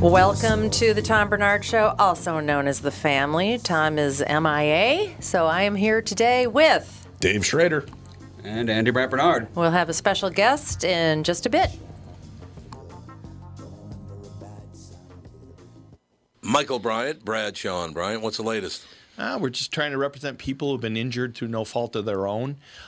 Welcome to the Tom Barnard Show, also known as The Family. Tom is MIA, so I am here today with. Dave Schrader. And Andy Brandt Barnard. We'll have a special guest in just a bit. Michael Bryant, Bradshaw and Bryant. What's the latest? Uh, we're just trying to represent people who've been injured through no fault of their own.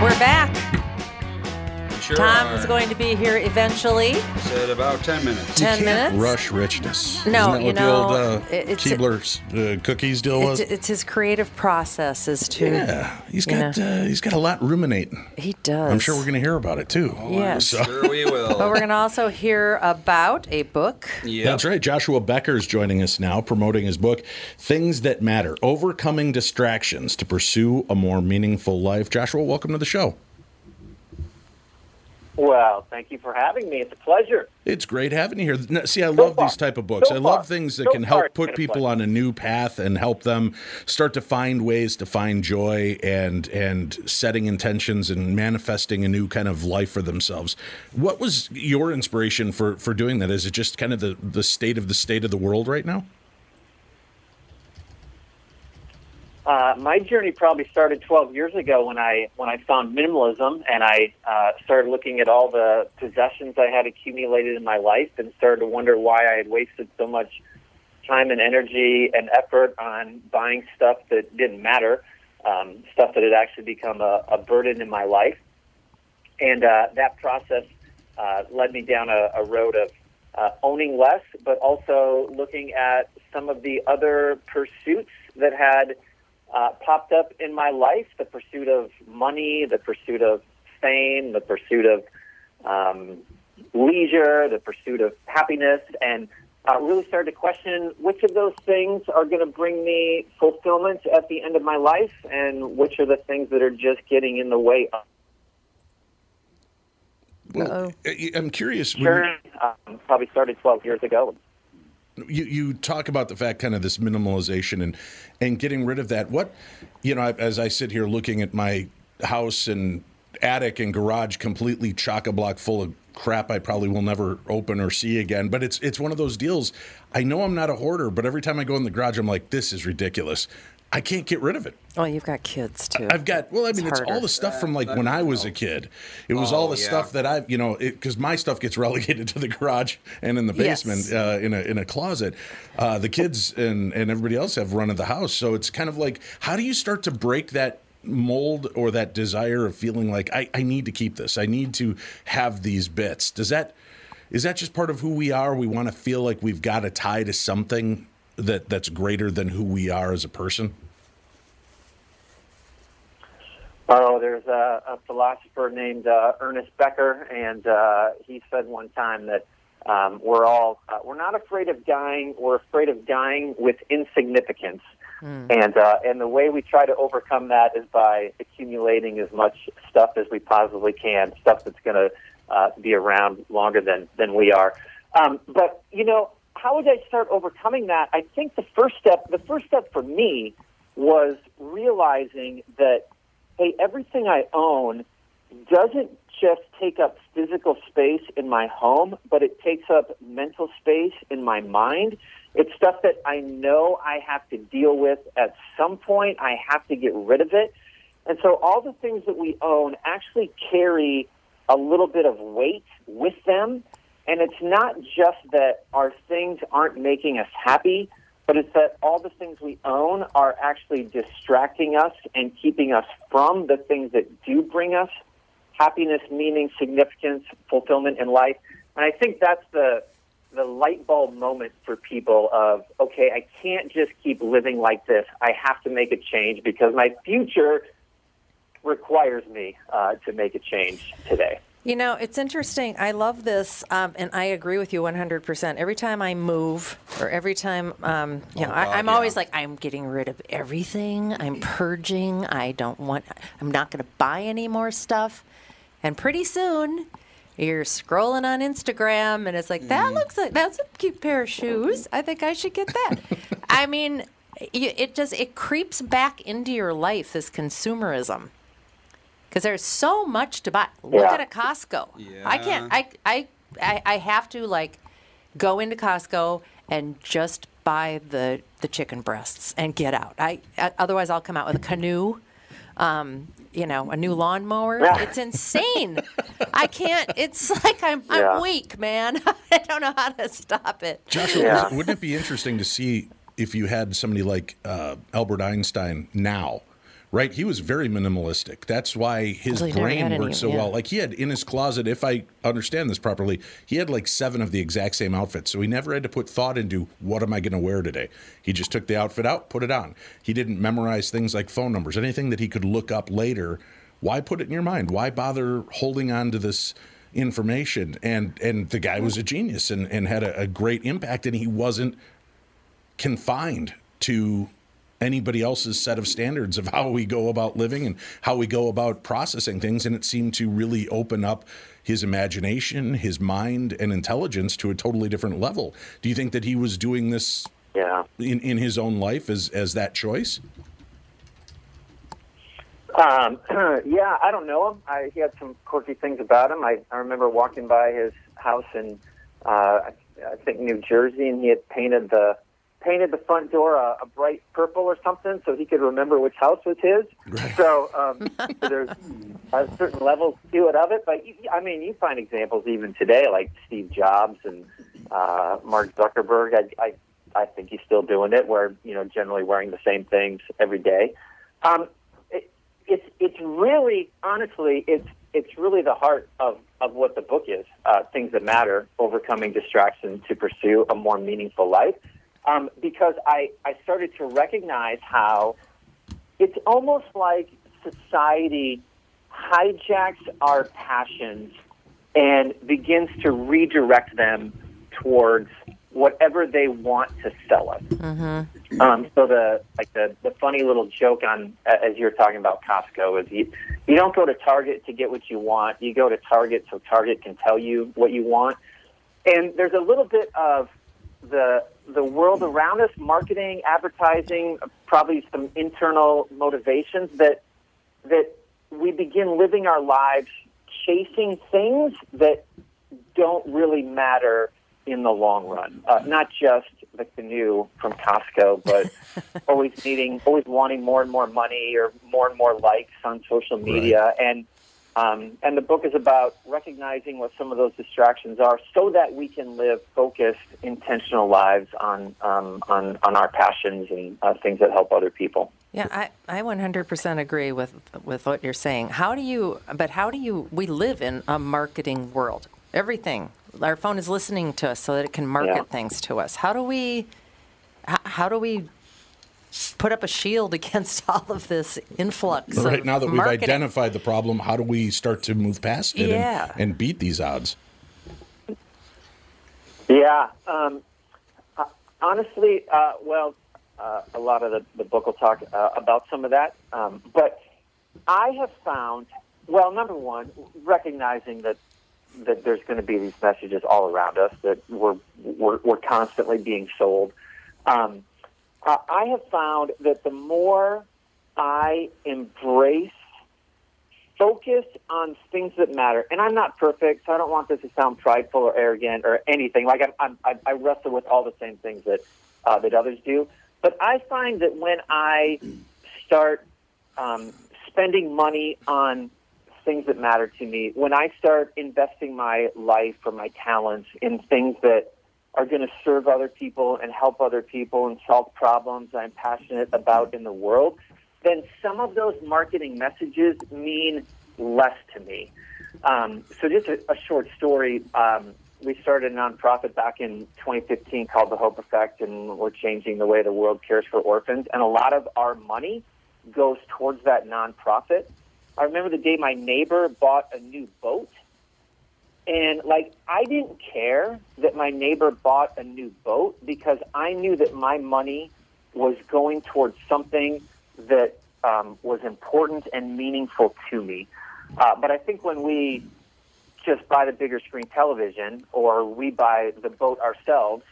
We're back. Sure Tom's are. going to be here eventually. Said about 10 minutes. 10 minutes. Rush richness. No, Isn't that you what know, the old uh, it's- Keebler's uh, cookies deal was? it's his creative process is to. yeah, he's you got uh, he's got a lot ruminating. He does. I'm sure we're going to hear about it too. Yes. So- Sure we will. But we're going to also hear about a book. Yeah, That's right. Joshua Becker's joining us now, promoting his book, Things That Matter Overcoming Distractions to Pursue a More Meaningful Life. Joshua, welcome to the show. Well, thank you for having me. It's a pleasure. It's great having you here. See, I love far. these type of books. So I love far. things that So can help put people on a new path and help them start to find ways to find joy and and setting intentions and manifesting a new kind of life for themselves. What was your inspiration for for doing that? Is it just kind of the the state of the state of the world right now? Uh, my journey probably started 12 years ago when I when I found minimalism and I uh, started looking at all the possessions I had accumulated in my life and started to wonder why I had wasted so much time and energy and effort on buying stuff that didn't matter, um, stuff that had actually become a, a burden in my life. And uh, that process uh, led me down a, a road of uh, owning less, but also looking at some of the other pursuits that had uh, popped up in my life the pursuit of money, the pursuit of fame, the pursuit of um, leisure, the pursuit of happiness, and uh, really started to question which of those things are going to bring me fulfillment at the end of my life and which are the things that are just getting in the way of Well, I- I'm curious. when- Sure. Um, probably started 12 years ago. You, you talk about the fact kind of this minimalization and and getting rid of that. What you know, as I sit here looking at my house and attic and garage completely chock a block full of crap I probably will never open or see again. But it's it's one of those deals. I know I'm not a hoarder, but every time I go in the garage, I'm like, this is ridiculous. I can't get rid of it. Well, you've got kids too. I've got well, I mean, it's, all the stuff from like when I was a kid. It was all Oh, the yeah. stuff that I, you know, because my stuff gets relegated to the garage and in the Yes. basement uh, in a in a closet. Uh, the kids and and everybody else have run of the house, so it's kind of like, how do you start to break that? mold or that desire of feeling like I, I need to keep this i need to have these bits does that is that just part of who we are we want to feel like we've got a tie to something that that's greater than who we are as a person Oh, there's a, a philosopher named uh, Ernest Becker, and uh, he said one time that um, we're all uh, we're not afraid of dying. We're afraid of dying with insignificance. And uh, and the way we try to overcome that is by accumulating as much stuff as we possibly can, stuff that's going to uh, be around longer than than we are. Um, but you know, how would I start overcoming that? I think the first step, the first step for me, was realizing that hey, everything I own doesn't just take up physical space in my home, but it takes up mental space in my mind. It's stuff that I know I have to deal with at some point. I have to get rid of it. And so all the things that we own actually carry a little bit of weight with them. And it's not just that our things aren't making us happy, but it's that all the things we own are actually distracting us and keeping us from the things that do bring us happiness, meaning, significance, fulfillment in life. And I think that's the the light bulb moment for people of okay, I can't just keep living like this. I have to make a change because my future requires me uh, to make a change today. You know, it's interesting. I love this, um, and I agree with you 100%. Every time I move, or every time, um, you know, I, I'm yeah. always like, I'm getting rid of everything. I'm purging. I don't want, I'm not going to buy any more stuff. And pretty soon, you're scrolling on Instagram, and it's like, that looks like, that's a cute pair of shoes. I think I should get that. I mean, it just, it creeps back into your life, this consumerism because there's so much to buy. Look Yeah. at a Costco. I can't. I, I I I have to like go into Costco and just buy the the chicken breasts and get out. I, I otherwise I'll come out with a canoe. Um, you know, a new lawnmower. Yeah. It's insane. I can't. It's like I'm I'm Yeah. weak, man. I don't know how to stop it. Joshua, Yeah. wouldn't it be interesting to see if you had somebody like uh, Albert Einstein now? Right, he was very minimalistic. That's why his Well, brain worked so yeah. well. Like he had in his closet, if I understand this properly, he had like seven of the exact same outfits. So he never had to put thought into what am I going to wear today. He just took the outfit out, put it on. He didn't memorize things like phone numbers, anything that he could look up later. Why put it in your mind? Why bother holding on to this information? And and the guy was a genius and, and had a, a great impact. And he wasn't confined to anybody else's set of standards of how we go about living and how we go about processing things. And it seemed to really open up his imagination, his mind, and intelligence to a totally different level. Do you think that he was doing this Yeah. in, in his own life as, as that choice? Um, yeah, I don't know him. I, he had some quirky things about him. I, I remember walking by his house in, uh, I, I think New Jersey, and he had painted the painted the front door a, a bright purple or something, so he could remember which house was his. So um, so there's uh, certain levels to it of it. But you, I mean, you find examples even today, like Steve Jobs and uh, Mark Zuckerberg. I, I I think he's still doing it, where you know generally wearing the same things every day. Um, it, it's it's really honestly it's it's really the heart of, of what the book is. Uh, things that matter, overcoming distraction to pursue a more meaningful life. Um, because I I started to recognize how it's almost like society hijacks our passions and begins to redirect them towards whatever they want to sell us. Um, so the like the, the funny little joke on as you're talking about Costco is you you don't go to Target to get what you want. You go to Target so Target can tell you what you want. And there's a little bit of the the world around us, marketing, advertising, probably some internal motivations that that we begin living our lives chasing things that don't really matter in the long run. Uh, not just the canoe from Costco, but always needing, always wanting more and more money or more and more likes on social media. And um, and the book is about recognizing what some of those distractions are, so that we can live focused, intentional lives on um, on on our passions and uh, things that help other people. Yeah, I, I 100% agree with with what you're saying. How do you? But how do you? We live in a marketing world. Everything. Our phone is listening to us so that it can market Yeah. things to us. How do we? How, how do we put up a shield against all of this influx? But right of now that we've marketing? identified the problem, how do we start to move past it Yeah. and, and beat these odds? Yeah. Um, uh, honestly, uh, well, uh, a lot of the, the book will talk uh, about some of that. Um, but I have found, well, number one, recognizing that that there's going to be these messages all around us that we're we're, we're constantly being sold. Um, uh, I have found that the more I embrace focus on things that matter. And I'm not perfect, so I don't want this to sound prideful or arrogant or anything. Like I'm, I'm, I wrestle with all the same things that uh, that others do. But I find that when I start um, spending money on things that matter to me, when I start investing my life or my talents in things that are going to serve other people and help other people and solve problems I'm passionate about in the world, then some of those marketing messages mean less to me. Um, so, just a, a short story. Um, we started a nonprofit back in 2015 called The Hope Effect, and we're changing the way the world cares for orphans. And a lot of our money goes towards that nonprofit. I remember the day my neighbor bought a new boat. And like, I didn't care that my neighbor bought a new boat because I knew that my money was going towards something that um, was important and meaningful to me. Uh, but I think when we just buy the bigger screen television or we buy the boat ourselves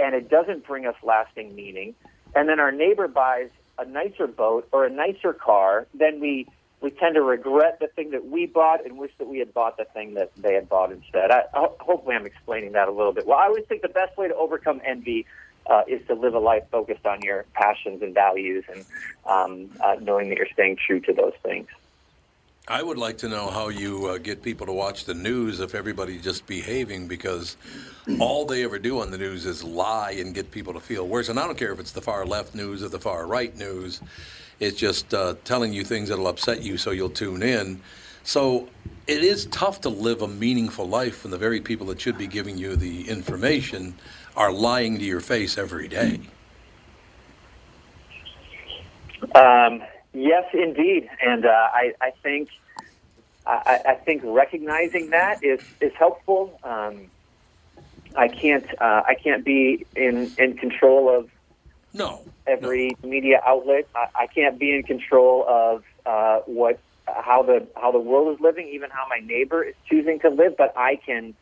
and it doesn't bring us lasting meaning, and then our neighbor buys a nicer boat or a nicer car, then we we tend to regret the thing that we bought and wish that we had bought the thing that they had bought instead. I, I, hopefully, I'm explaining that a little bit. Well, I always think the best way to overcome envy uh, is to live a life focused on your passions and values and um, uh, knowing that you're staying true to those things. I would like to know how you uh, get people to watch the news if everybody's just behaving because all they ever do on the news is lie and get people to feel worse. And I don't care if it's the far left news or the far right news. It's just uh, telling you things that'll upset you so you'll tune in. So it is tough to live a meaningful life when the very people that should be giving you the information are lying to your face every day. Um, yes, indeed, and uh, I, I think I, I think recognizing that is is helpful. Um, I can't uh, I can't be in in control of No. every media outlet. I, I can't be in control of uh, what how the how the world is living, even how my neighbor is choosing to live. But I can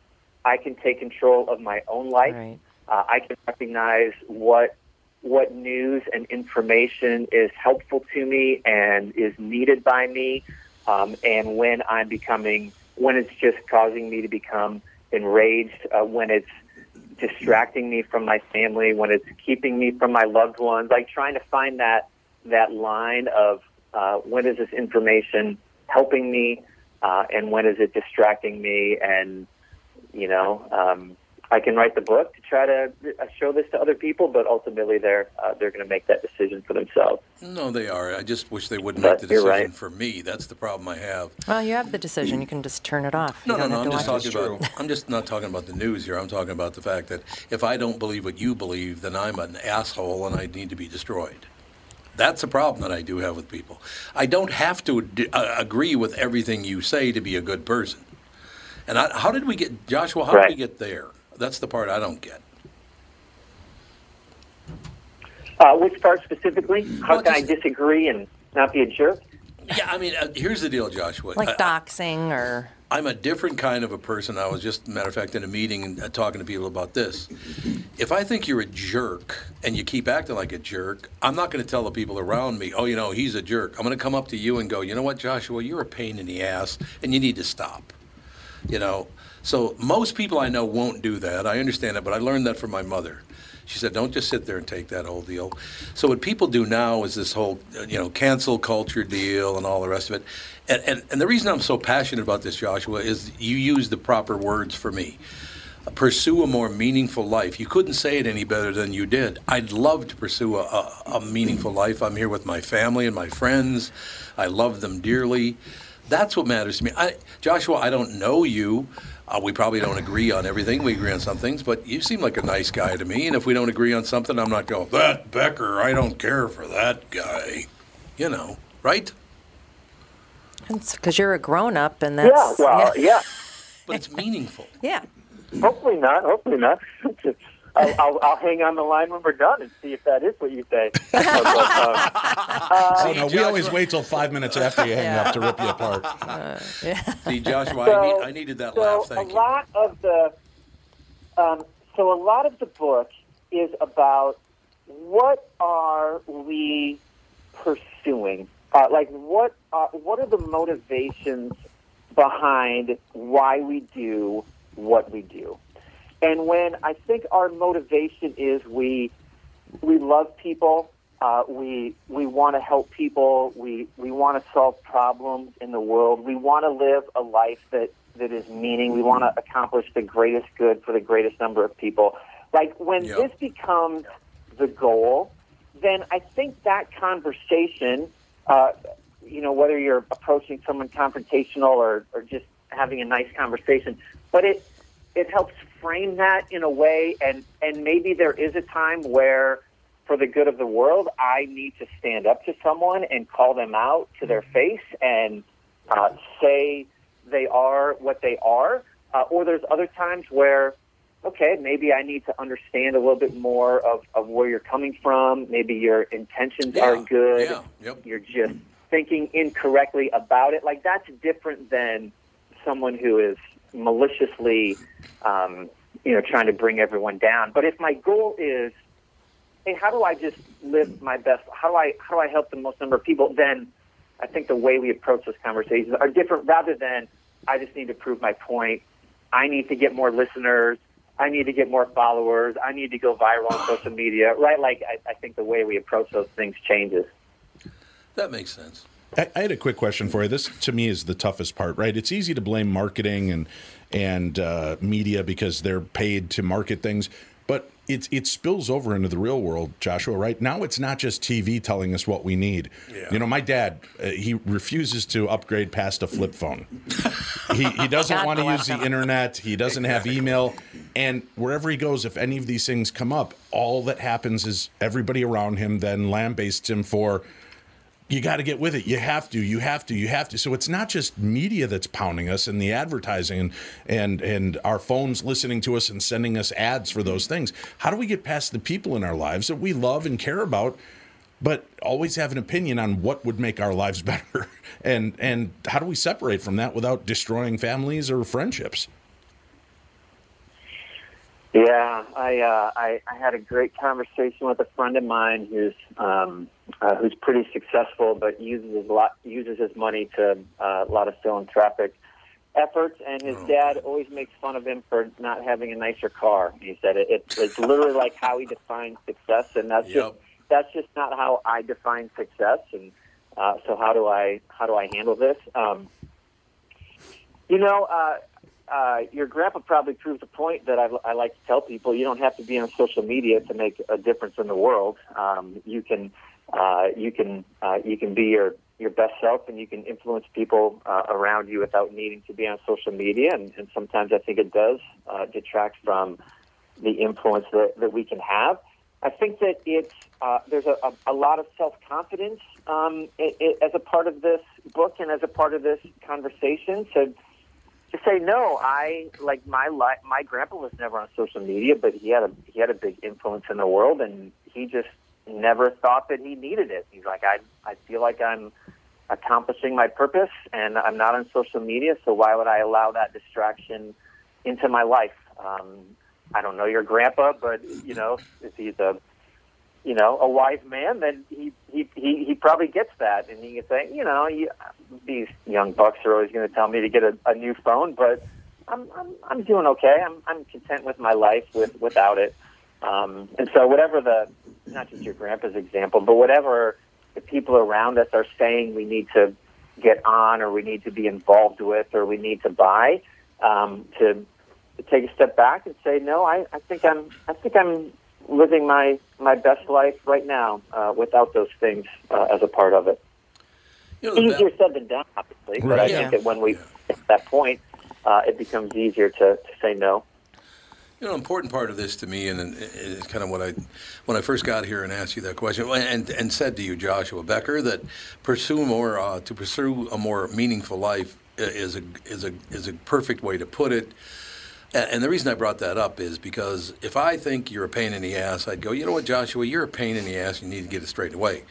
I can take control of my own life. Right. Uh, I can recognize what what news and information is helpful to me and is needed by me, um, and when I'm becoming when it's just causing me to become enraged, uh, when it's distracting me from my family, when it's keeping me from my loved ones, like trying to find that that line of uh, when is this information helping me, uh, and when is it distracting me, and you know, um, I can write the book to try to uh, show this to other people, but ultimately they're uh, they're going to make that decision for themselves. No, they are. I just wish they wouldn't But make the decision right. for me. That's the problem I have. Well, you have the decision. You can just turn it off. No, you no, no. I'm just talking it. about. I'm just not talking about the news here. I'm talking about the fact that if I don't believe what you believe, then I'm an asshole and I need to be destroyed. That's a problem that I do have with people. I don't have to d- uh, agree with everything you say to be a good person. And I, how did we get, Joshua? How did we get there? That's the part I don't get. Uh, which part specifically? How Well, can just- I disagree and not be a jerk? Yeah, I mean, uh, here's the deal, Joshua. Like I- doxing or I'm a different kind of a person. I was just, matter of fact, in a meeting and uh, talking to people about this. if I think you're a jerk and you keep acting like a jerk, I'm not going to tell the people around me, oh, you know, he's a jerk. I'm going to come up to you and go, you know what, Joshua, you're a pain in the ass and you need to stop. You know, so most people I know won't do that. I understand that, but I learned that from my mother. She said, "Don't just sit there and take that whole deal." So what people do now is this whole, you know, cancel culture deal and all the rest of it. And, and, and the reason I'm so passionate about this, Joshua, is you use the proper words for me. Pursue a more meaningful life. You couldn't say it any better than you did. I'd love to pursue a, a, a meaningful life. I'm here with my family and my friends. I love them dearly. That's what matters to me. I, Joshua, I don't know you. Uh, we probably don't agree on everything. We agree on some things, but you seem like a nice guy to me. And if we don't agree on something, I'm not going, that Becker, I don't care for that guy. You know, right? It's because you're a grown up, and that's yeah, well, yeah. But it's meaningful. yeah. Hopefully not. Hopefully not. I'll, I'll, I'll hang on the line when we're done and see if that is what you say. But, um, Oh, no, we Joshua- always wait till five minutes after you hang up to rip you apart. See, Joshua, So- I, need, I needed that so laugh. Thank a you. lot of the um, so a lot of the book is about what are we pursuing uh, like what are, what are the motivations behind why we do what we do and when i think our motivation is we we love people uh, we we want to help people. We we want to solve problems in the world. We want to live a life that that is meaning. We want to accomplish the greatest good for the greatest number of people. Like when Yeah. this becomes the goal, then I think that conversation, uh, you know, whether you're approaching someone confrontational or, or just having a nice conversation, but it it helps frame that in a way and and maybe there is a time where for the good of the world i need to stand up to someone and call them out to their face and uh, say they are what they are. Uh, or there's other times where okay maybe i need to understand a little bit more of, of where you're coming from. Maybe your intentions are good. Yeah, yep. you're just thinking incorrectly about it. Like that's different than someone who is maliciously, um, you know, trying to bring everyone down. But if my goal is, hey, how do I just live my best? How do I how do I help the most number of people? Then I think the way we approach those conversations are different. Rather than I just need to prove my point. I need to get more listeners. I need to get more followers. I need to go viral on social media. Right? Like I, I think the way we approach those things changes. That makes sense. I, I had a quick question for you. This, to me, is the toughest part, right? It's easy to blame marketing and and uh, media because they're paid to market things, but it it spills over into the real world, Joshua. Right now, it's not just TV telling us what we need. Yeah. You know, my dad, uh, he refuses to upgrade past a flip phone. he he doesn't want to use the internet. He doesn't have email. And wherever he goes, if any of these things come up, all that happens is everybody around him then lambastes him for you got to get with it. You have to. You have to. You have to. So it's not just media that's pounding us and the advertising and and and our phones listening to us and sending us ads for those things. How do we get past the people in our lives that we love and care about, but always have an opinion on what would make our lives better? And and how do we separate from that without destroying families or friendships? Yeah, I, uh, I I had a great conversation with a friend of mine who's um, uh, who's pretty successful, but uses his lot uses his money to uh, a lot of philanthropic efforts. And his dad always makes fun of him for not having a nicer car. He said it, it, it's literally like how he defines success, and that's just that's just not how I define success. And uh, so how do I how do I handle this? Um, you know, uh, uh, your grandpa probably proved a point that I, I like to tell people. You don't have to be on social media to make a difference in the world. Um, you can, uh, you can, uh, you can be your your best self, and you can influence people uh, around you without needing to be on social media. And, and sometimes I think it does uh, detract from the influence that, that we can have. I think that it's uh, there's a, a, a lot of self confidence um, as a part of this book and as a part of this conversation to to say no. I like my li- my grandpa was never on social media, but he had a he had a big influence in the world, and he just never thought that he needed it. He's like I I feel like I'm accomplishing my purpose, and I'm not on social media, so why would I allow that distraction into my life? Um, I don't know your grandpa, but you know, if he's a you know a wise man, then he he he, he probably gets that, and he can say, you know, you, these young bucks are always going to tell me to get a, a new phone, but I'm I'm I'm doing okay. I'm I'm content with my life with without it. Um, and so whatever the not just your grandpa's example, but whatever the people around us are saying we need to get on or we need to be involved with or we need to buy, um, to, to take a step back and say, no, I, I think I'm I think I'm living my my best life right now uh, without those things uh, as a part of it. You know, Easier ba- said than done, obviously, but I Right. think that when we hit that point, uh, it becomes easier to, to say no. You know, an important part of this to me, and and it's kind of what I, when I first got here and asked you that question, and and said to you, Joshua Becker, that pursue more uh, to pursue a more meaningful life is a is a is a perfect way to put it. And the reason I brought that up is because if I think you're a pain in the ass, I'd go, you know what, Joshua, you're a pain in the ass. You need to get it straight away.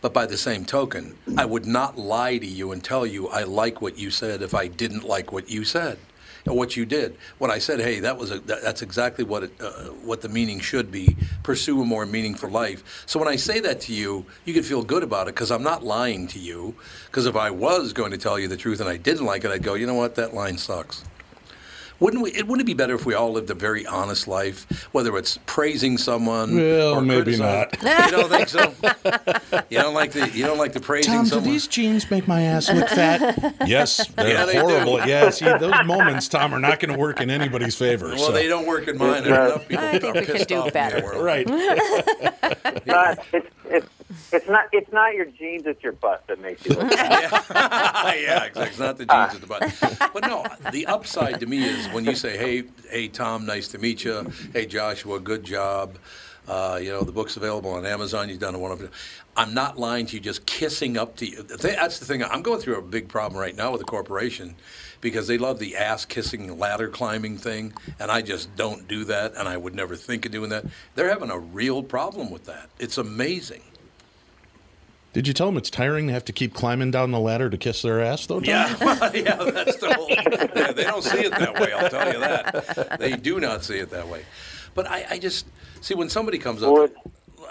But by the same token, I would not lie to you and tell you I like what you said if I didn't like what you said or what you did. When I said, "Hey, that was a, that, that's exactly what it, uh, what the meaning should be. Pursue a more meaningful life." So when I say that to you, you can feel good about it because I'm not lying to you. Because if I was going to tell you the truth and I didn't like it, I'd go, "You know what? That line sucks." Wouldn't we? It wouldn't it be better if we all lived a very honest life, whether it's praising someone Well, or maybe not. You don't think so? you don't like the you don't like the praising Tom, do these jeans make my ass look fat? Yes, they're Yeah, they do. horrible. Yeah, see, those moments, Tom, are not going to work in anybody's favor. well, so. they don't work in mine. There are enough people I think are we could do off in better. the world. Right. Uh, it's, it's, it's not it's not your jeans, it's your butt that makes you look yeah, exactly. It's not the jeans at the butt. But no, the upside to me is when you say, "Hey, hey, Tom, nice to meet you. Hey, Joshua, good job." Uh, you know, the book's available on Amazon. You've done a wonderful. I'm not lying to you. Just kissing up to you. That's the thing. I'm going through a big problem right now with the corporation because they love the ass kissing, ladder climbing thing, and I just don't do that, and I would never think of doing that. They're having a real problem with that. It's amazing. Did you tell them it's tiring to have to keep climbing down the ladder to kiss their ass, though? Tom? Yeah, well, yeah, that's the whole. Yeah, they don't see it that way. I'll tell you that. They do not see it that way. But I, I just see when somebody comes up, Or-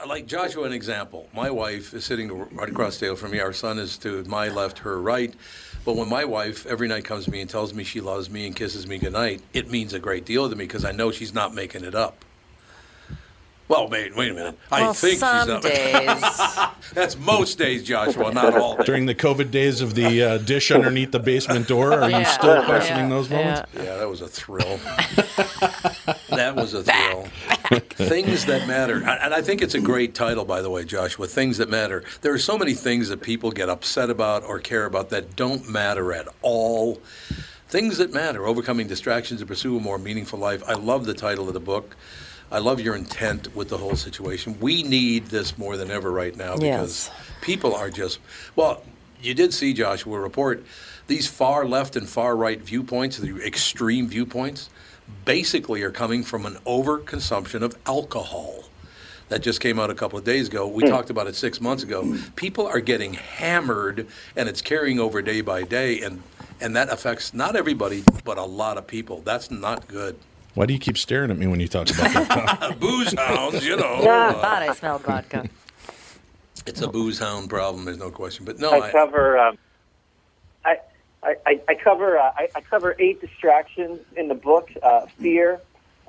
like Joshua, an example. My wife is sitting right across the table from me. Our son is to my left, her right. But when my wife every night comes to me and tells me she loves me and kisses me goodnight, it means a great deal to me because I know she's not making it up. Well, wait, wait a minute. I well, think some she's up. days. That's most days, Joshua, not all days. During the COVID days of the uh, dish underneath the basement door, are you Yeah. still questioning Yeah. those moments? Yeah. Yeah, that was a thrill. that was a thrill. things that matter. And and I think it's a great title, by the way, Joshua. Things that matter. There are so many things that people get upset about or care about that don't matter at all. Things that matter. Overcoming distractions to pursue a more meaningful life. I love the title of the book. I love your intent with the whole situation. We need this more than ever right now because Yes. people are just well you did see joshua report these far left and far right viewpoints the extreme viewpoints basically are coming from an overconsumption of alcohol. That just came out a couple of days ago. We hmm. talked about it six months ago. Hmm. People are getting hammered and it's carrying over day by day and and that affects not everybody but a lot of people. That's not good Why do you keep staring at me when you talk about that, booze hounds you know I uh, thought I smelled vodka. it's a booze hound problem there's no question but no I I, cover. Um, I, I, I- I cover. Uh, I, I cover eight distractions in the book: uh, fear,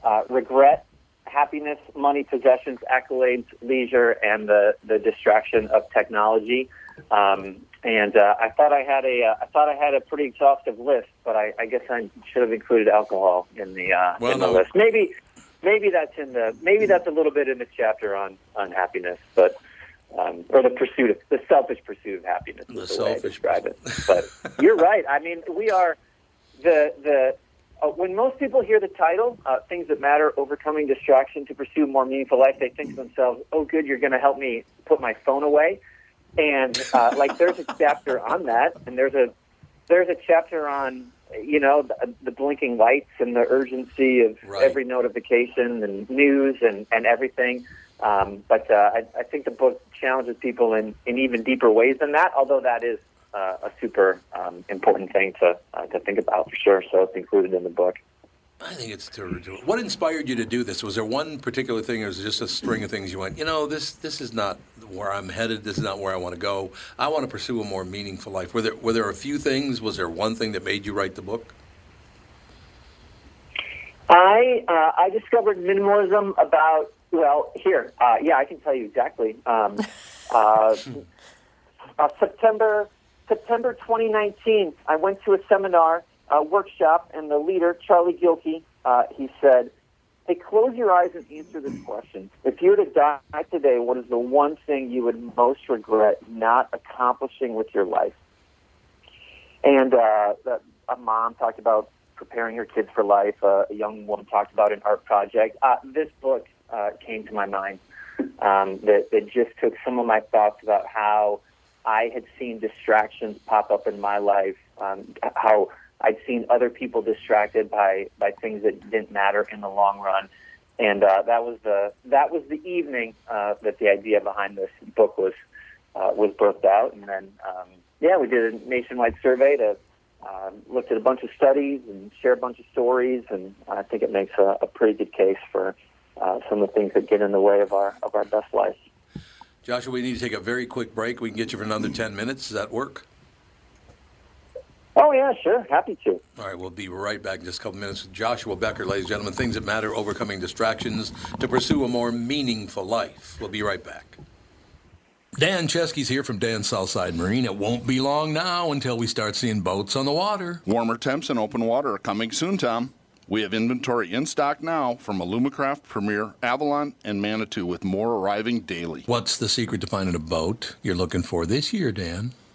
uh, regret, happiness, money, possessions, accolades, leisure, and the the distraction of technology. Um, and uh, I thought I had a. Uh, I thought I had a pretty exhaustive list, but I, I guess I should have included alcohol in the uh, Well, in the no. list. Maybe. Maybe that's in the maybe that's a little bit in the chapter on on happiness, but um, or the pursuit of the selfish pursuit of happiness. The the way I selfish describe it. But you're right. I mean, we are the the uh, when most people hear the title, uh, things that matter, overcoming distraction to pursue more meaningful life, they think to themselves, "Oh, good, you're going to help me put my phone away." And uh, like, there's a chapter on that, and there's a there's a chapter on you know the, the blinking lights and the urgency of Right. every notification and news and and everything. Um, but uh, I, I think the book challenges people in, in even deeper ways than that. Although that is uh, a super um, important thing to uh, to think about for sure. So it's included in the book. I think it's to, what inspired you to do this? Was there one particular thing, or was it just a string of things you went, you know, this this is not where I'm headed. This is not where I want to go. I want to pursue a more meaningful life. Were there were there a few things? Was there one thing that made you write the book? I uh, I discovered minimalism about well here uh, yeah I can tell you exactly um, uh, uh, September September 2019 I went to a seminar uh, workshop and the leader Charlie Gilkey uh, he said hey close your eyes and answer this question if you were to die today what is the one thing you would most regret not accomplishing with your life and uh, a mom talked about preparing her kids for life. Uh, a young woman talked about an art project. Uh, this book uh, came to my mind um, that, that just took some of my thoughts about how I had seen distractions pop up in my life, um, how I'd seen other people distracted by, by things that didn't matter in the long run. And uh, that was the that was the evening uh, that the idea behind this book was uh, was birthed out, and then um, yeah, we did a nationwide survey to uh, looked at a bunch of studies and shared a bunch of stories, and I think it makes a, a pretty good case for uh, some of the things that get in the way of our of our best life. Joshua, we need to take a very quick break. We can get you for another 10 minutes. Does that work? Oh, yeah, sure. Happy to. All right, we'll be right back in just a couple minutes with Joshua Becker, ladies and gentlemen. Things that matter, overcoming distractions to pursue a more meaningful life. We'll be right back. Dan Chesky's here from Dan Southside Marine. It won't be long now until we start seeing boats on the water. Warmer temps and open water are coming soon, Tom. We have inventory in stock now from Alumacraft, Premier, Avalon, and Manitou, with more arriving daily. What's the secret to finding a boat you're looking for this year, Dan?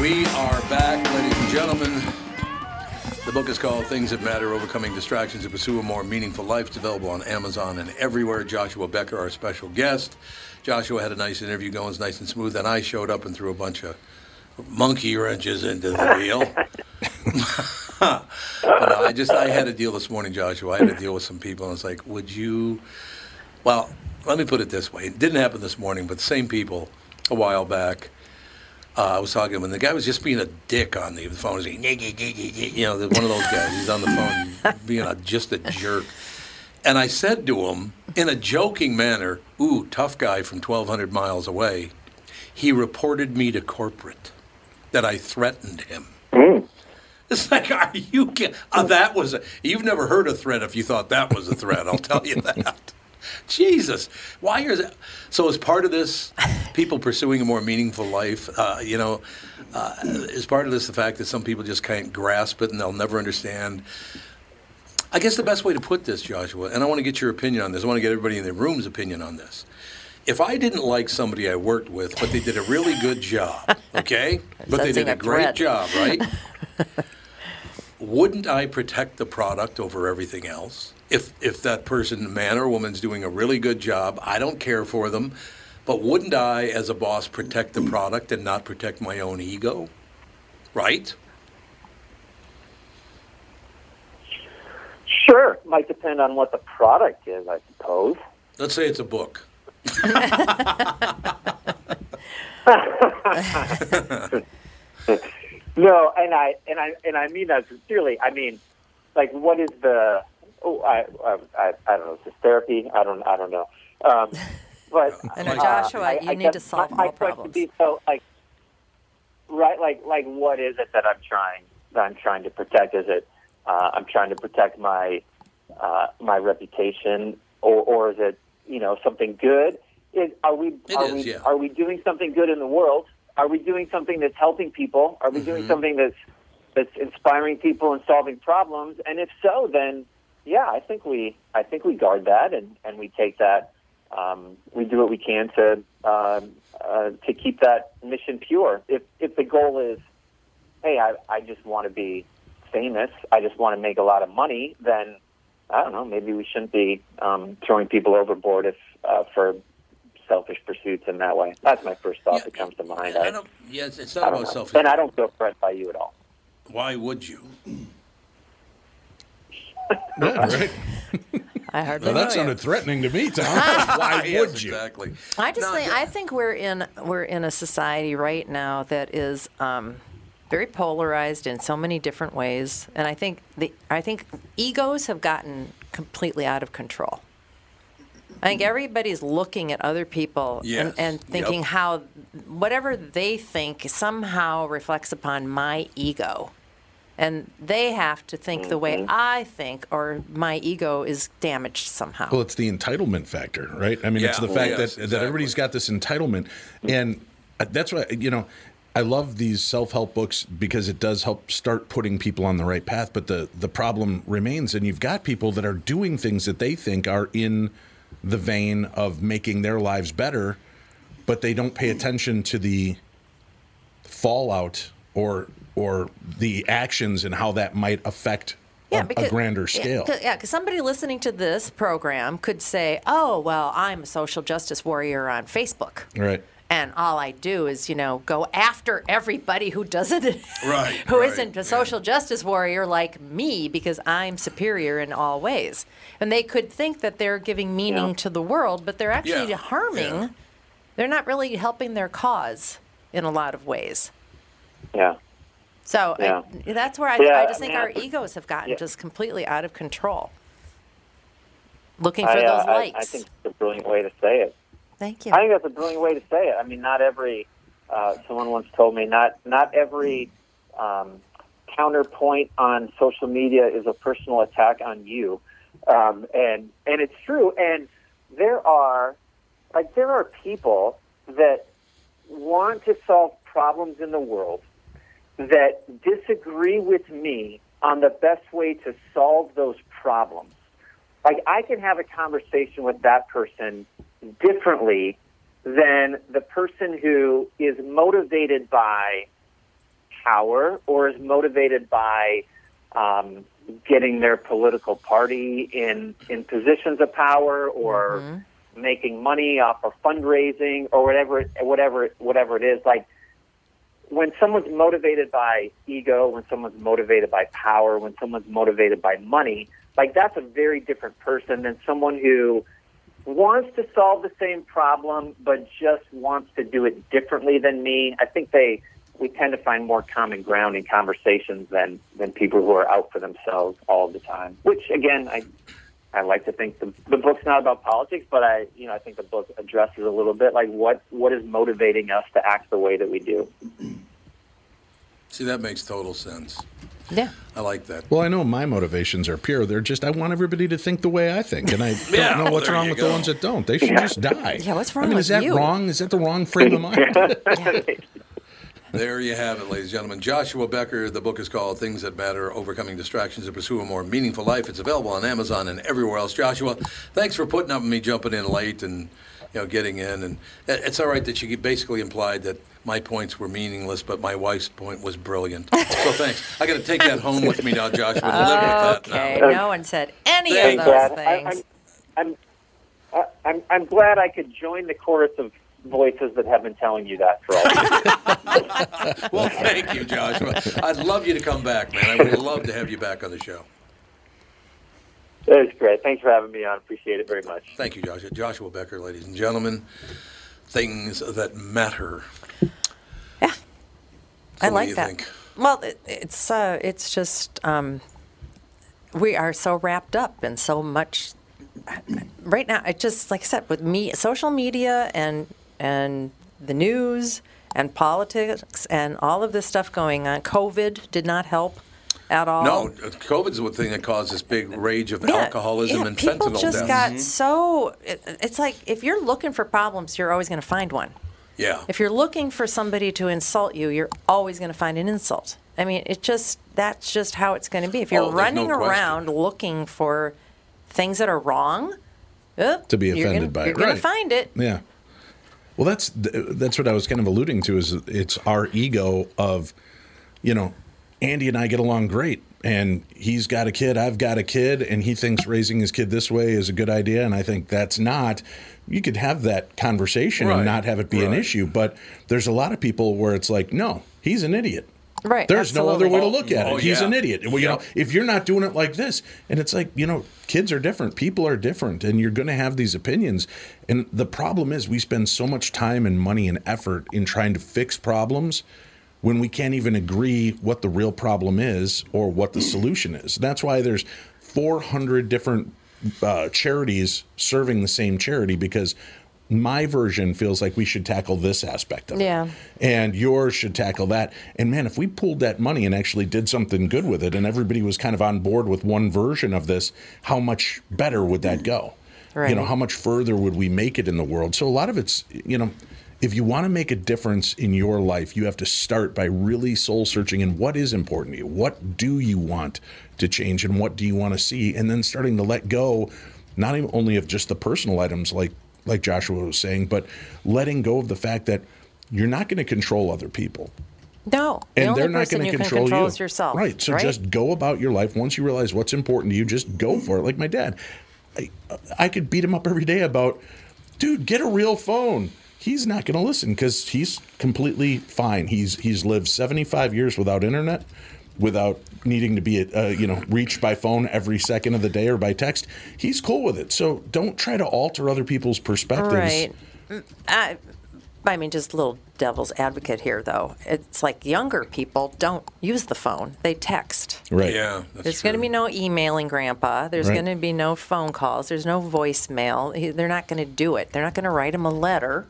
We are back, ladies and gentlemen. The book is called Things That Matter Overcoming Distractions to Pursue a More Meaningful Life. It's available on Amazon and everywhere. Joshua Becker, our special guest. Joshua had a nice interview going, it's nice and smooth. Then I showed up and threw a bunch of monkey wrenches into the deal. but no, I just I had a deal this morning, Joshua. I had to deal with some people, and it's like, would you? Well, let me put it this way: it didn't happen this morning, but the same people a while back. Uh, I was talking to him, and the guy was just being a dick on the phone. He's like, you know, one of those guys. He's on the phone being a, just a jerk. And I said to him in a joking manner, "Ooh, tough guy from 1,200 miles away." He reported me to corporate that I threatened him. It's like, are you? Uh, that was. A, you've never heard a threat if you thought that was a threat. I'll tell you that. Jesus, why is it? So, as part of this, people pursuing a more meaningful life, uh, you know, uh, is part of this the fact that some people just can't grasp it and they'll never understand. I guess the best way to put this, Joshua, and I want to get your opinion on this. I want to get everybody in the room's opinion on this. If I didn't like somebody I worked with, but they did a really good job, okay, but they did a a great job, right? wouldn't I protect the product over everything else? If if that person, man or woman's doing a really good job, I don't care for them, but wouldn't I, as a boss, protect the product and not protect my own ego? Right? Sure, might depend on what the product is, I suppose. Let's say it's a book. No, and I and I and I mean that sincerely. I mean, like, what is the? Oh, I I I, I don't know. Is this therapy? I don't I don't know. Um, but And uh, Joshua, I- you I need to solve my, my all question problems. would Be, so, like, right, like, like, what is it that I'm trying that I'm trying to protect? Is it uh, I'm trying to protect my uh, my reputation, or or is it you know something good? Is are we It are is, we yeah. are we doing something good in the world? Are we doing something that's helping people? Are we Mm-hmm. doing something that's that's inspiring people and solving problems? And if so, then yeah, I think we I think we guard that and and we take that. Um, we do what we can to um, uh, to keep that mission pure. If if the goal is, hey, I I just want to be famous, I just want to make a lot of money, then I don't know, maybe we shouldn't be um, throwing people overboard if uh, for selfish pursuits in that way. That's my first thought Yeah, that comes to mind. I I, don't, yeah, it's, not about know. selfish. And I don't feel threatened by you at all. Why would you? Yeah, right. I hardly Well, know that you. sounded threatening to me, Tom. Why Yes, would you? Exactly. I just No, think yeah. I think we're in we're in a society right now that is um, very polarized in so many different ways, and I think the I think egos have gotten completely out of control. I think everybody's looking at other people Yes. and, and thinking Yep. how whatever they think somehow reflects upon my ego. And they have to think the way mm-hmm. I think, or my ego is damaged somehow. Well, it's the entitlement factor, right? I mean, it's the fact oh, Yes, that, that everybody's got this entitlement. And that's why, you know, I love these self help books because it does help start putting people on the right path. But the, the problem remains, and you've got people that are doing things that they think are in the vein of making their lives better, but they don't pay attention to the fallout or or the actions and how that might affect a, a grander scale. Yeah, because somebody listening to this program could say, "Oh, well, I'm a social justice warrior on Facebook." Right. And all I do is, you know, go after everybody who doesn't, Right, who right, not a social justice warrior like me, because I'm superior in all ways. And they could think that they're giving meaning Yeah. to the world, but they're actually Yeah, harming. yeah. They're not really helping their cause in a lot of ways. Yeah. So Yeah. I, that's where I, Yeah, I just think I mean, our egos have gotten yeah. just completely out of control. Looking for uh, those likes. I, think it's a brilliant way to say it. Thank you. I think that's a brilliant way to say it. I mean, not every. Uh, someone once told me not not every um, counterpoint on social media is a personal attack on you, um, and and it's true. And there are like there are people that want to solve problems in the world that disagree with me on the best way to solve those problems. Like I can have a conversation with that person differently than the person who is motivated by power or is motivated by um, getting their political party in in positions of power or making money off of fundraising or whatever whatever whatever it is like when someone's motivated by ego when someone's motivated by power when someone's motivated by money like that's a very different person than someone who wants to solve the same problem but just wants to do it differently than me. I think they we tend to find more common ground in conversations than than people who are out for themselves all the time which again i I like to think the, the book's not about politics, but I, you know, I think the book addresses a little bit like what what is motivating us to act the way that we do. See, that makes total sense. Yeah. I like that. Well, I know my motivations are pure. They're just I want everybody to think the way I think, and I don't Yeah, know what's wrong with go. the ones that don't. They should just die. Yeah, what's I wrong mean, with is that you? wrong? Is that the wrong frame of mind? There you have it, ladies and gentlemen. Joshua Becker. The book is called Things That Matter Overcoming Distractions to Pursue a More Meaningful Life. It's available on Amazon and everywhere else. Joshua, thanks for putting up with me jumping in late and you know getting in. And it's all right that you basically implied that my points were meaningless, but my wife's point was brilliant. So thanks. I got to take that home with me now, Joshua, and live with that Okay, now. no one said any Thanks, of those Brad. Things. I'm, I'm, I- I'm, I'm glad I could join the chorus of voices that have been telling you that for all these years. Well, thank you, Joshua. I'd love you to come back, man. I would love to have you back on the show. That was great. Thanks for having me on. Appreciate it very much. Thank you, Joshua. Joshua Becker, ladies and gentlemen. Things that matter. Yeah. I So what do like that. think? Well, it, it's uh, it's just um, we are so wrapped up in so much right now. It just like I said with me, social media and and the news and politics and all of this stuff going on. COVID did not help at all. No, COVID's the thing that caused this big rage of Yeah, alcoholism yeah, and people fentanyl just deaths. got mm-hmm. so. It, it's like if you're looking for problems, you're always going to find one. yeah. If you're looking for somebody to insult you, you're always going to find an insult. I mean, it just that's just how it's going to be. If you're Oh, there's no running around looking for things that are wrong, oh, To be offended gonna, by you're it, going right. to find it. Yeah. Well, that's that's what I was kind of alluding to. Is it's our ego of, you know, Andy and I get along great, and he's got a kid, I've got a kid, and he thinks raising his kid this way is a good idea, and I think that's not. You could have that conversation Right. and not have it be an issue, but there's a lot of people where it's like, no, he's an idiot. Right. There's no other way to look at it. Oh, He's yeah. an idiot. Well, you know, if you're not doing it like this, and it's like, you know, kids are different, people are different, and you're going to have these opinions. And the problem is, we spend so much time and money and effort in trying to fix problems when we can't even agree what the real problem is or what the solution is. That's why there's 400 different uh, charities serving the same charity because my version feels like we should tackle this aspect of Yeah. it and yours should tackle that. And man, if we pulled that money and actually did something good with it, and everybody was kind of on board with one version of this, how much better would that go? Right. You know, how much further would we make it in the world? So a lot of it's, you know, if you want to make a difference in your life, you have to start by really soul searching in what is important to you. What do you want to change, and what do you want to see, and then starting to let go, not even only of just the personal items like like Joshua was saying, but letting go of the fact that you're not going to control other people. No, the And only they're not going to control, control you. yourself. Right. So just go about your life. Once you realize what's important to you, just go for it. Like my dad, I, I could beat him up every day about, dude, get a real phone. He's not going to listen because he's completely fine. He's he's lived 75 years without internet, without needing to be uh, you know reached by phone every second of the day or by text. He's cool with it. So don't try to alter other people's perspectives. Right. I, I mean, just a little devil's advocate here, though. It's like younger people don't use the phone; they text. Right. Yeah, that's There's going to be no emailing grandpa. There's Right. going to be no phone calls. There's no voicemail. He- They're not going to do it. They're not going to write him a letter.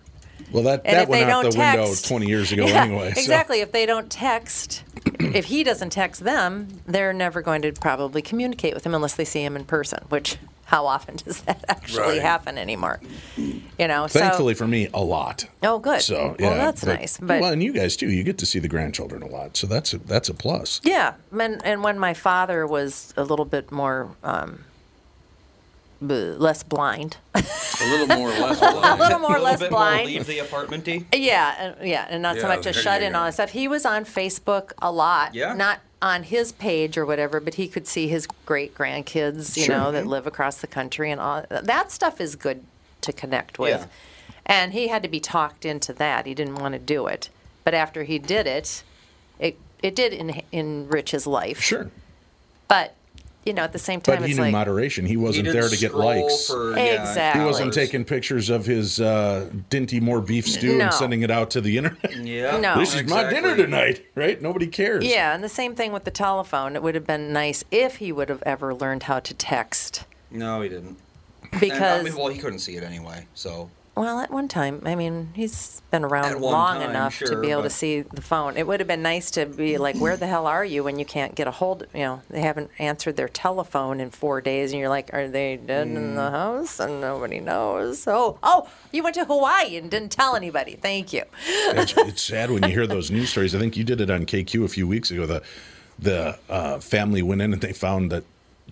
Well, that And that went out the window 20 years ago Yeah, anyway. so- Exactly. If they don't text, if he doesn't text them, they're never going to probably communicate with him unless they see him in person. Which, how often does that actually Right. happen anymore? You know. Thankfully so, for me, a lot. Oh, good. So Well, yeah, that's nice, but- well, and you guys too. You get to see the grandchildren a lot, so that's a, that's a plus. Yeah, and, and when my father was a little bit more um, less blind, A little more or less. a blind. little more a less bit blind. more leave the apartmenty. Yeah, and, yeah, and not so much a shut in go. all that stuff. He was on Facebook a lot. Yeah. Not on his page or whatever, but he could see his great grandkids, you Sure. know, that live across the country and all that stuff is good to connect with. Yeah. And he had to be talked into that. He didn't want to do it. But after he did it, it it did en- enrich his life. Sure, But you know, at the same time, but he knew like moderation. He He wasn't didn't there to get likes. For, yeah, Exactly. he wasn't taking pictures of his uh, Dinty Moore beef stew No. and sending it out to the internet. Yeah. No. this is my dinner tonight, right? Nobody cares. Yeah, and the same thing with the telephone. It would have been nice if he would have ever learned how to text No, he didn't. And, because I mean, well, he couldn't see it anyway. So Well, at one time, I mean, he's been around long time, enough to be able to see the phone. It would have been nice to be like, "Where the hell are you?" when you can't get a hold. You know, they haven't answered their telephone in four days, and you're like, "Are they dead in Mm. the house?" And nobody knows. Oh, oh, you went to Hawaii and didn't tell anybody. Thank you. it's, it's sad when you hear those news stories. I think you did it on KQ a few weeks ago. The the uh, family went in and they found that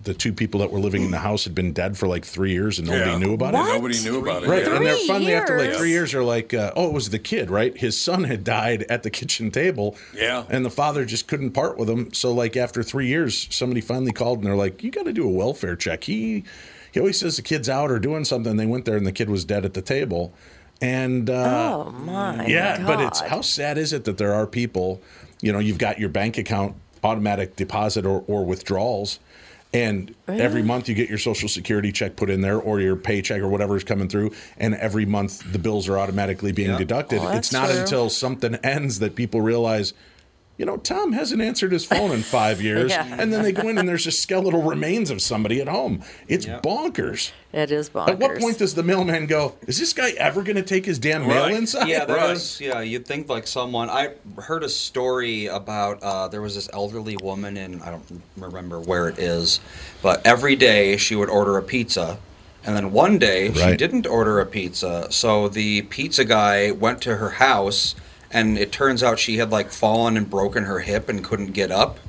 the two people that were living in the house had been dead for like three years and nobody Yeah. knew about What? it. Nobody knew about it. Right, yeah. and they're Three finally after like three years are like, uh, oh, it was the kid, right? His son had died at the kitchen table, Yeah. and the father just couldn't part with him. So like after three years, somebody finally called and they're like, you got to do a welfare check. He he always says the kid's out or doing something. They went there and the kid was dead at the table, and uh, oh my. yeah, but it's how sad is it that there are people, you know, you've got your bank account automatic deposit or, or withdrawals, and every month you get your social security check put in there or your paycheck or whatever is coming through, and every month the bills are automatically being Yeah. deducted. Oh, it's not true. until something ends that people realize. You know, Tom hasn't answered his phone in five years, Yeah. and then they go in and there's just skeletal remains of somebody at home. It's Yeah. bonkers. It is bonkers. At what point does the mailman go? Is this guy ever going to take his damn mail Right. inside? Yeah, there Right. is. Yeah, you'd think like someone. I heard a story about uh, there was this elderly woman in I don't remember where it is, but every day she would order a pizza, and then one day she didn't order a pizza. So the pizza guy went to her house, and it turns out she had like fallen and broken her hip and couldn't get up.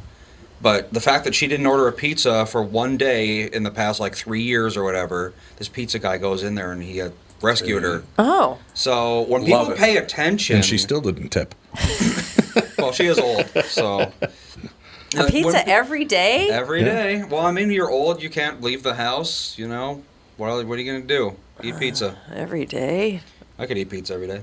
But the fact that she didn't order a pizza for one day in the past like three years or whatever, this pizza guy goes in there and he had rescued her. Oh, So when Love people it. pay attention, And she still didn't tip. well, she is old, so a Uh, pizza when- every day. every day. Well, I mean, you're old, you can't leave the house. You know, what are, what are you gonna do? Eat pizza. Every day. I could eat pizza every day.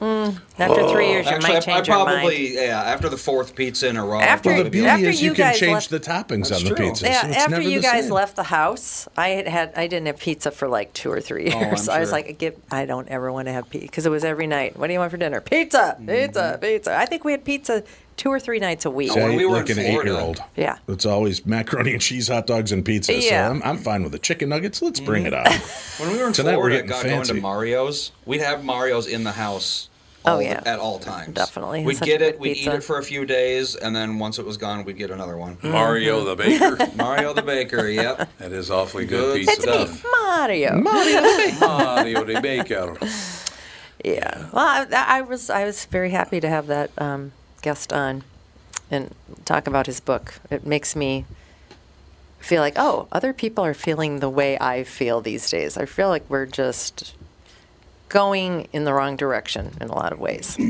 After three years, you Actually, might I, I change your probably mind. yeah. After the fourth pizza in a row, After- Well, the be beauty After is you you can change left- the toppings on the true. pizza. Yeah, so it's after never you the guys same. left the house, I had had I didn't have pizza for like two or three years. I'm I was like, I get, I don't ever want to have pizza because it was every night. What do you want for dinner? Pizza, Mm-hmm. pizza, pizza. I think we had pizza two or three nights a week. See, when we eat were like an eight-year-old. Yeah. It's always macaroni and cheese, hot dogs, and pizza. Yeah. So I'm, I'm fine with the chicken nuggets. Let's bring it Mm-hmm. on. when we were in Tonight we're Florida, getting got going to Mario's. We'd have Mario's in the house. Oh, all the- yeah. at all times. Definitely. We'd Such get it. We'd pizza. eat it for a few days, and then once it was gone, we'd get another one. Mario the baker. Mario the baker. Yep. That is awfully good, Good pizza. It's me, stuff. Mario. Mario the baker. Yeah. Well, I, I was I was very happy to have that um, guest on and talk about his book. It makes me feel like oh, other people are feeling the way I feel these days. I feel like we're just going in the wrong direction in a lot of ways.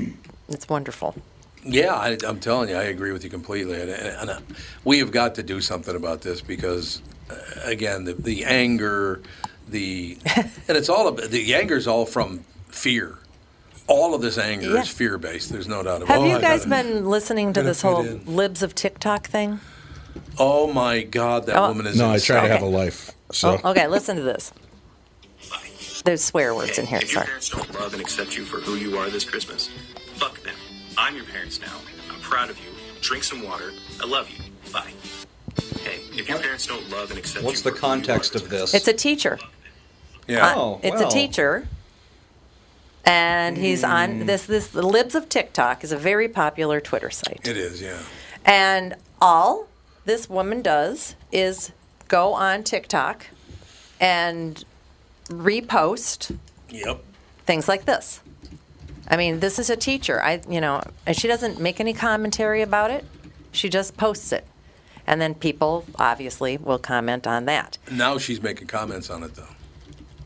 It's wonderful. Yeah, I, I'm telling you, I agree with you completely. And, and uh, we have got to do something about this because, uh, again, the, the anger, the and it's all about, the anger is all from fear. All of this anger Yeah. is fear based. There's no doubt about it. Have it. you Oh, guys been listening to this whole libs of TikTok thing? Oh my God, that Oh. woman is. No, I try to have a life. So Oh, okay, listen to this. There's swear words in here. If your Sorry. parents don't love and accept you for who you are this Christmas, fuck them. I'm your parents now. I'm proud of you. Drink some water. I love you. Bye. Hey, if your parents don't love and accept you. What's you the for who you are context this of this? It's a teacher. Yeah. Uh, Oh, it's well. a teacher, and he's Hmm. on this. This the Libs of TikTok is a very popular Twitter site, It is, yeah. and all this woman does is go on TikTok and repost Yep. things like this. I mean, this is a teacher. I, you know, and she doesn't make any commentary about it. She just posts it, and then people obviously will comment on that. Now she's making comments on it though.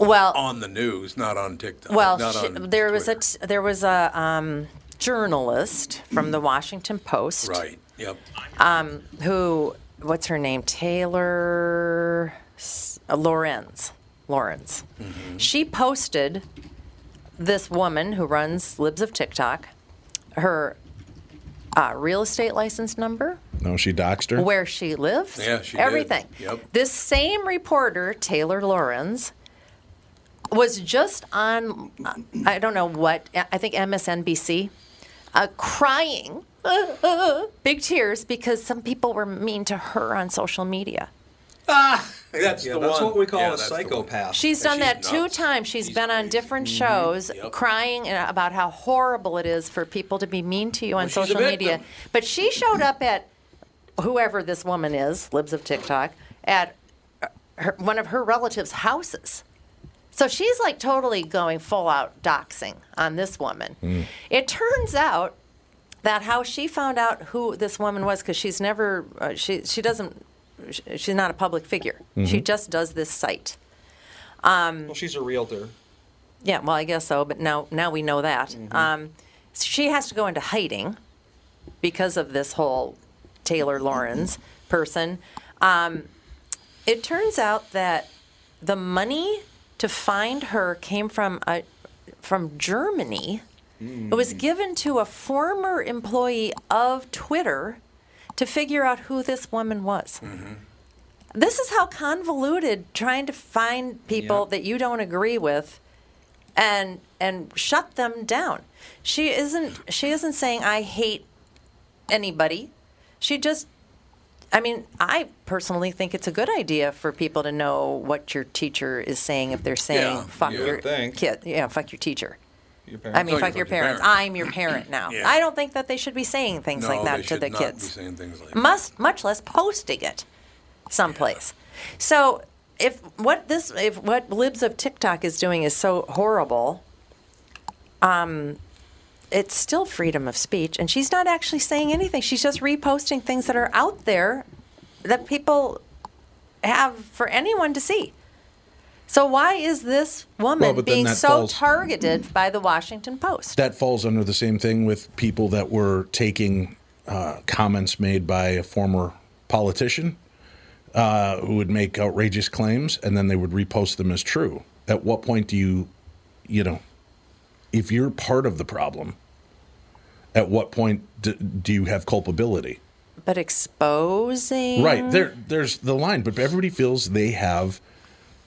Well, On the news, not on TikTok. Well, not she, on there was a there was a um, journalist from the Washington Post right. Yep. who what's her name Taylor S- uh, Lorenz Lawrence. Mm-hmm. She posted this woman who runs Libs of TikTok her uh, real estate license number, no, she doxed her. where she lives, Yeah, she did. everything. Yep. This same reporter, Taylor Lawrence, was just on, I don't know what, I think MSNBC, uh, crying, big tears, because some people were mean to her on social media. Ah, that's Yeah, the that's one. what we call Yeah, a that's the one. psychopath. She's And done that two nuts. times. She's been on different shows crying about how horrible it is for people to be mean to you on Well, social media. But she showed up at whoever this woman is, Libs of TikTok, at her, one of her relatives' houses. So she's like totally going full out doxing on this woman. Mm. It turns out that how she found out who this woman was because she's never uh, she she doesn't sh- she's not a public figure. She Mhm. just does this site. Um, Well, she's a realtor. yeah, well, I guess so, but now now we know that. Mm-hmm. Um, she has to go into hiding because of this whole Taylor Lawrence person. Um, it turns out that the money to find her came from a, from Germany. It was mm. given to a former employee of Twitter to figure out who this woman was. Mm-hmm. This is how convoluted trying to find people Yep. that you don't agree with and and shut them down. She isn't she isn't saying I hate anybody. She just I mean, I personally think it's a good idea for people to know what your teacher is saying if they're saying Yeah, fuck you your think. kid, yeah, fuck your teacher. Your I mean, Oh, fuck you your fuck your parents. I'm your parent now. Yeah. I don't think that they should be saying things no, like that they to should the not kids Be saying things like must much less posting it someplace. So if what this if what libs of TikTok is doing is so horrible, um, it's still freedom of speech, and she's not actually saying anything. She's just reposting things that are out there that people have for anyone to see. So why is this woman Well, being so falls- targeted by the Washington Post? That falls under the same thing with people that were taking uh, comments made by a former politician uh, who would make outrageous claims and then they would repost them as true. At what point do you, you know, if you're part of the problem, at what point do, do you have culpability? But exposing Right. There there's the line, but everybody feels they have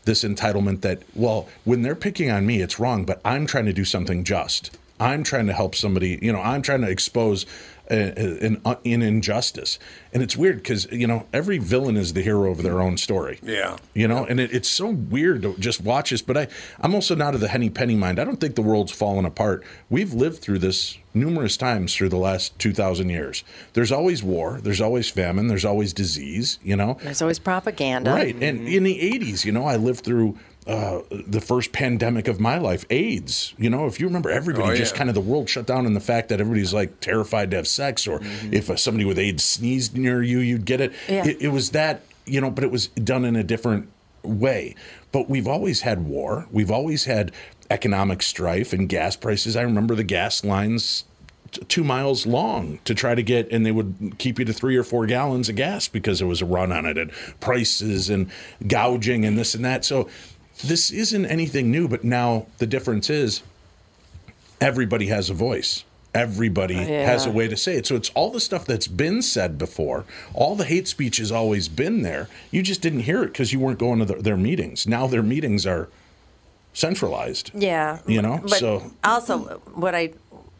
this entitlement that well, when they're picking on me, it's wrong, but I'm trying to do something just. I'm trying to help somebody, you know, I'm trying to expose a- a- an, uh, an injustice. And it's weird because, you know, every villain is the hero of their own story. Yeah. You know, and it, it's so weird to just watch this. But I, I'm also not of the Henny Penny mind. I don't think the world's fallen apart. We've lived through this numerous times through the last 2,000 years. There's always war, there's always famine, there's always disease, you know? There's always propaganda. Right. And in the 80s, you know, I lived through uh, the first pandemic of my life, AIDS. You know, if you remember, everybody Oh, just yeah. kind of the world shut down, and the fact that everybody's like terrified to have sex, or if uh, somebody with AIDS sneezed near you, you'd get it. Yeah. it. It was that, you know, but it was done in a different way. But we've always had war, we've always had economic strife and gas prices. I remember the gas lines two miles long to try to get, and they would keep you to three or four gallons of gas because there was a run on it, and prices and gouging and this and that. So this isn't anything new, but now the difference is everybody has a voice. Everybody has a way to say it. So it's all the stuff that's been said before. All the hate speech has always been there. You just didn't hear it because you weren't going to the, their meetings. Now their meetings are centralized. Yeah. You know, But so also, what I,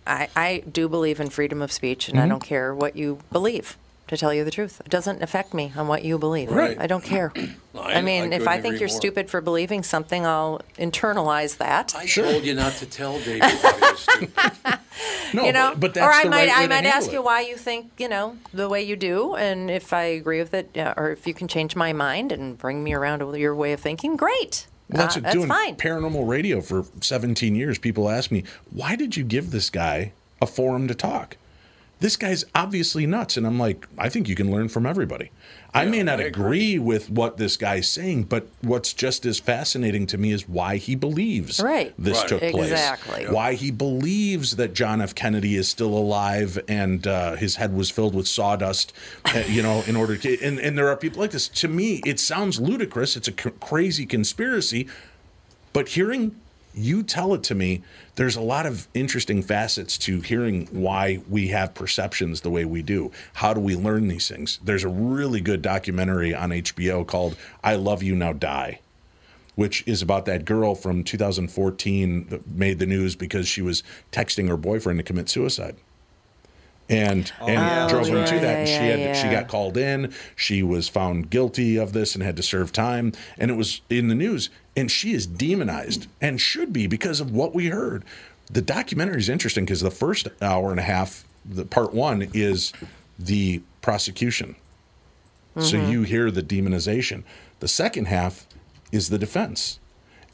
I, I do believe in freedom of speech, and I Mhm. don't care what you believe. To tell you the truth, it doesn't affect me on what you believe. Right. I don't care. I- I, mean, I if I think you're more. stupid for believing something, I'll internalize that. I told you not to tell David you thought he stupid. no, you know, but, but that's or I the might, right I might ask it. you why you think you know the way you do, and if I agree with it, or if you can change my mind and bring me around to your way of thinking, great. Well, that's Uh, what doing fine. paranormal radio for 17 years. People ask me, why did you give this guy a forum to talk? This guy's obviously nuts. And I'm like, I think you can learn from everybody. I may not I agree with what this guy's saying, but what's just as fascinating to me is why he believes Right. this Right. took place. Exactly. Why he believes that John F. Kennedy is still alive and uh, his head was filled with sawdust, uh, you know, in order to. And, and there are people like this. To me, it sounds ludicrous. It's a c- crazy conspiracy. But hearing you tell it to me, there's a lot of interesting facets to hearing why we have perceptions the way we do. How do we learn these things? There's a really good documentary on HBO called I Love You Now Die, which is about that girl from 2014 that made the news because she was texting her boyfriend to commit suicide. And and yeah. drove Oh, him to yeah, that. And she yeah, had she got called in. She was found guilty of this and had to serve time. And it was in the news. And she is demonized and should be because of what we heard. The documentary is interesting because the first hour and a half, the part one, is the prosecution. So Mhm. you hear the demonization. The second half is the defense.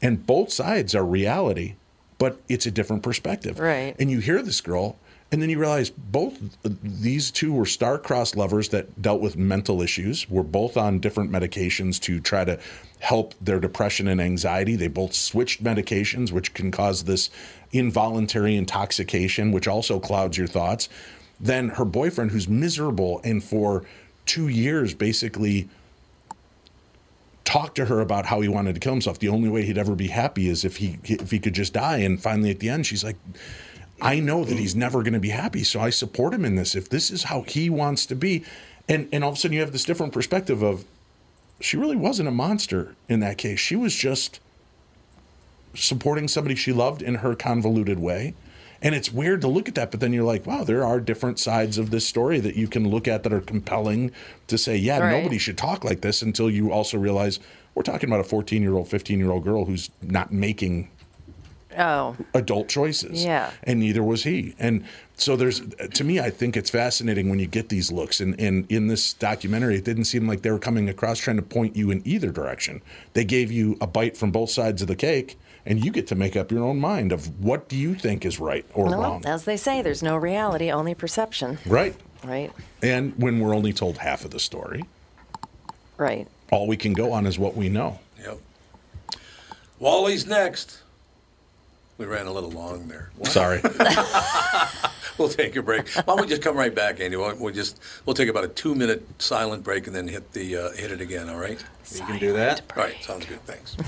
And both sides are reality, but it's a different perspective. Right. And you hear this girl, and then you realize both these two were star-crossed lovers that dealt with mental issues, were both on different medications to try to help their depression and anxiety. They both switched medications, which can cause this involuntary intoxication, which also clouds your thoughts. Then her boyfriend, who's miserable and for two years basically talked to her about how he wanted to kill himself. The only way he'd ever be happy is if he if he could just die. And finally, at the end, she's like, "I know that he's never going to be happy, so I support him in this. If this is how he wants to be," and and all of a sudden you have this different perspective of she really wasn't a monster in that case. She was just supporting somebody she loved in her convoluted way. And it's weird to look at that, but then you're like, wow, there are different sides of this story that you can look at that are compelling to say, yeah, Right. nobody should talk like this until you also realize we're talking about a 14 year old, 15 year old girl who's not making Oh, adult choices. Yeah. And neither was he. And so there's to me, I think it's fascinating when you get these looks. And, and in this documentary, it didn't seem like they were coming across trying to point you in either direction. They gave you a bite from both sides of the cake, and you get to make up your own mind of what do you think is right or well, wrong. as they say, there's no reality, only perception. Right. Right. And when we're only told half of the story, Right. all we can go on is what we know. Yep. Wally's next. We ran a little long there. Sorry. we'll take a break. Why don't we just come right back, Andy? We'll, we'll just we'll take about a two minute silent break and then hit the uh, hit it again. All right? You can do that. All right. Sounds good. Thanks.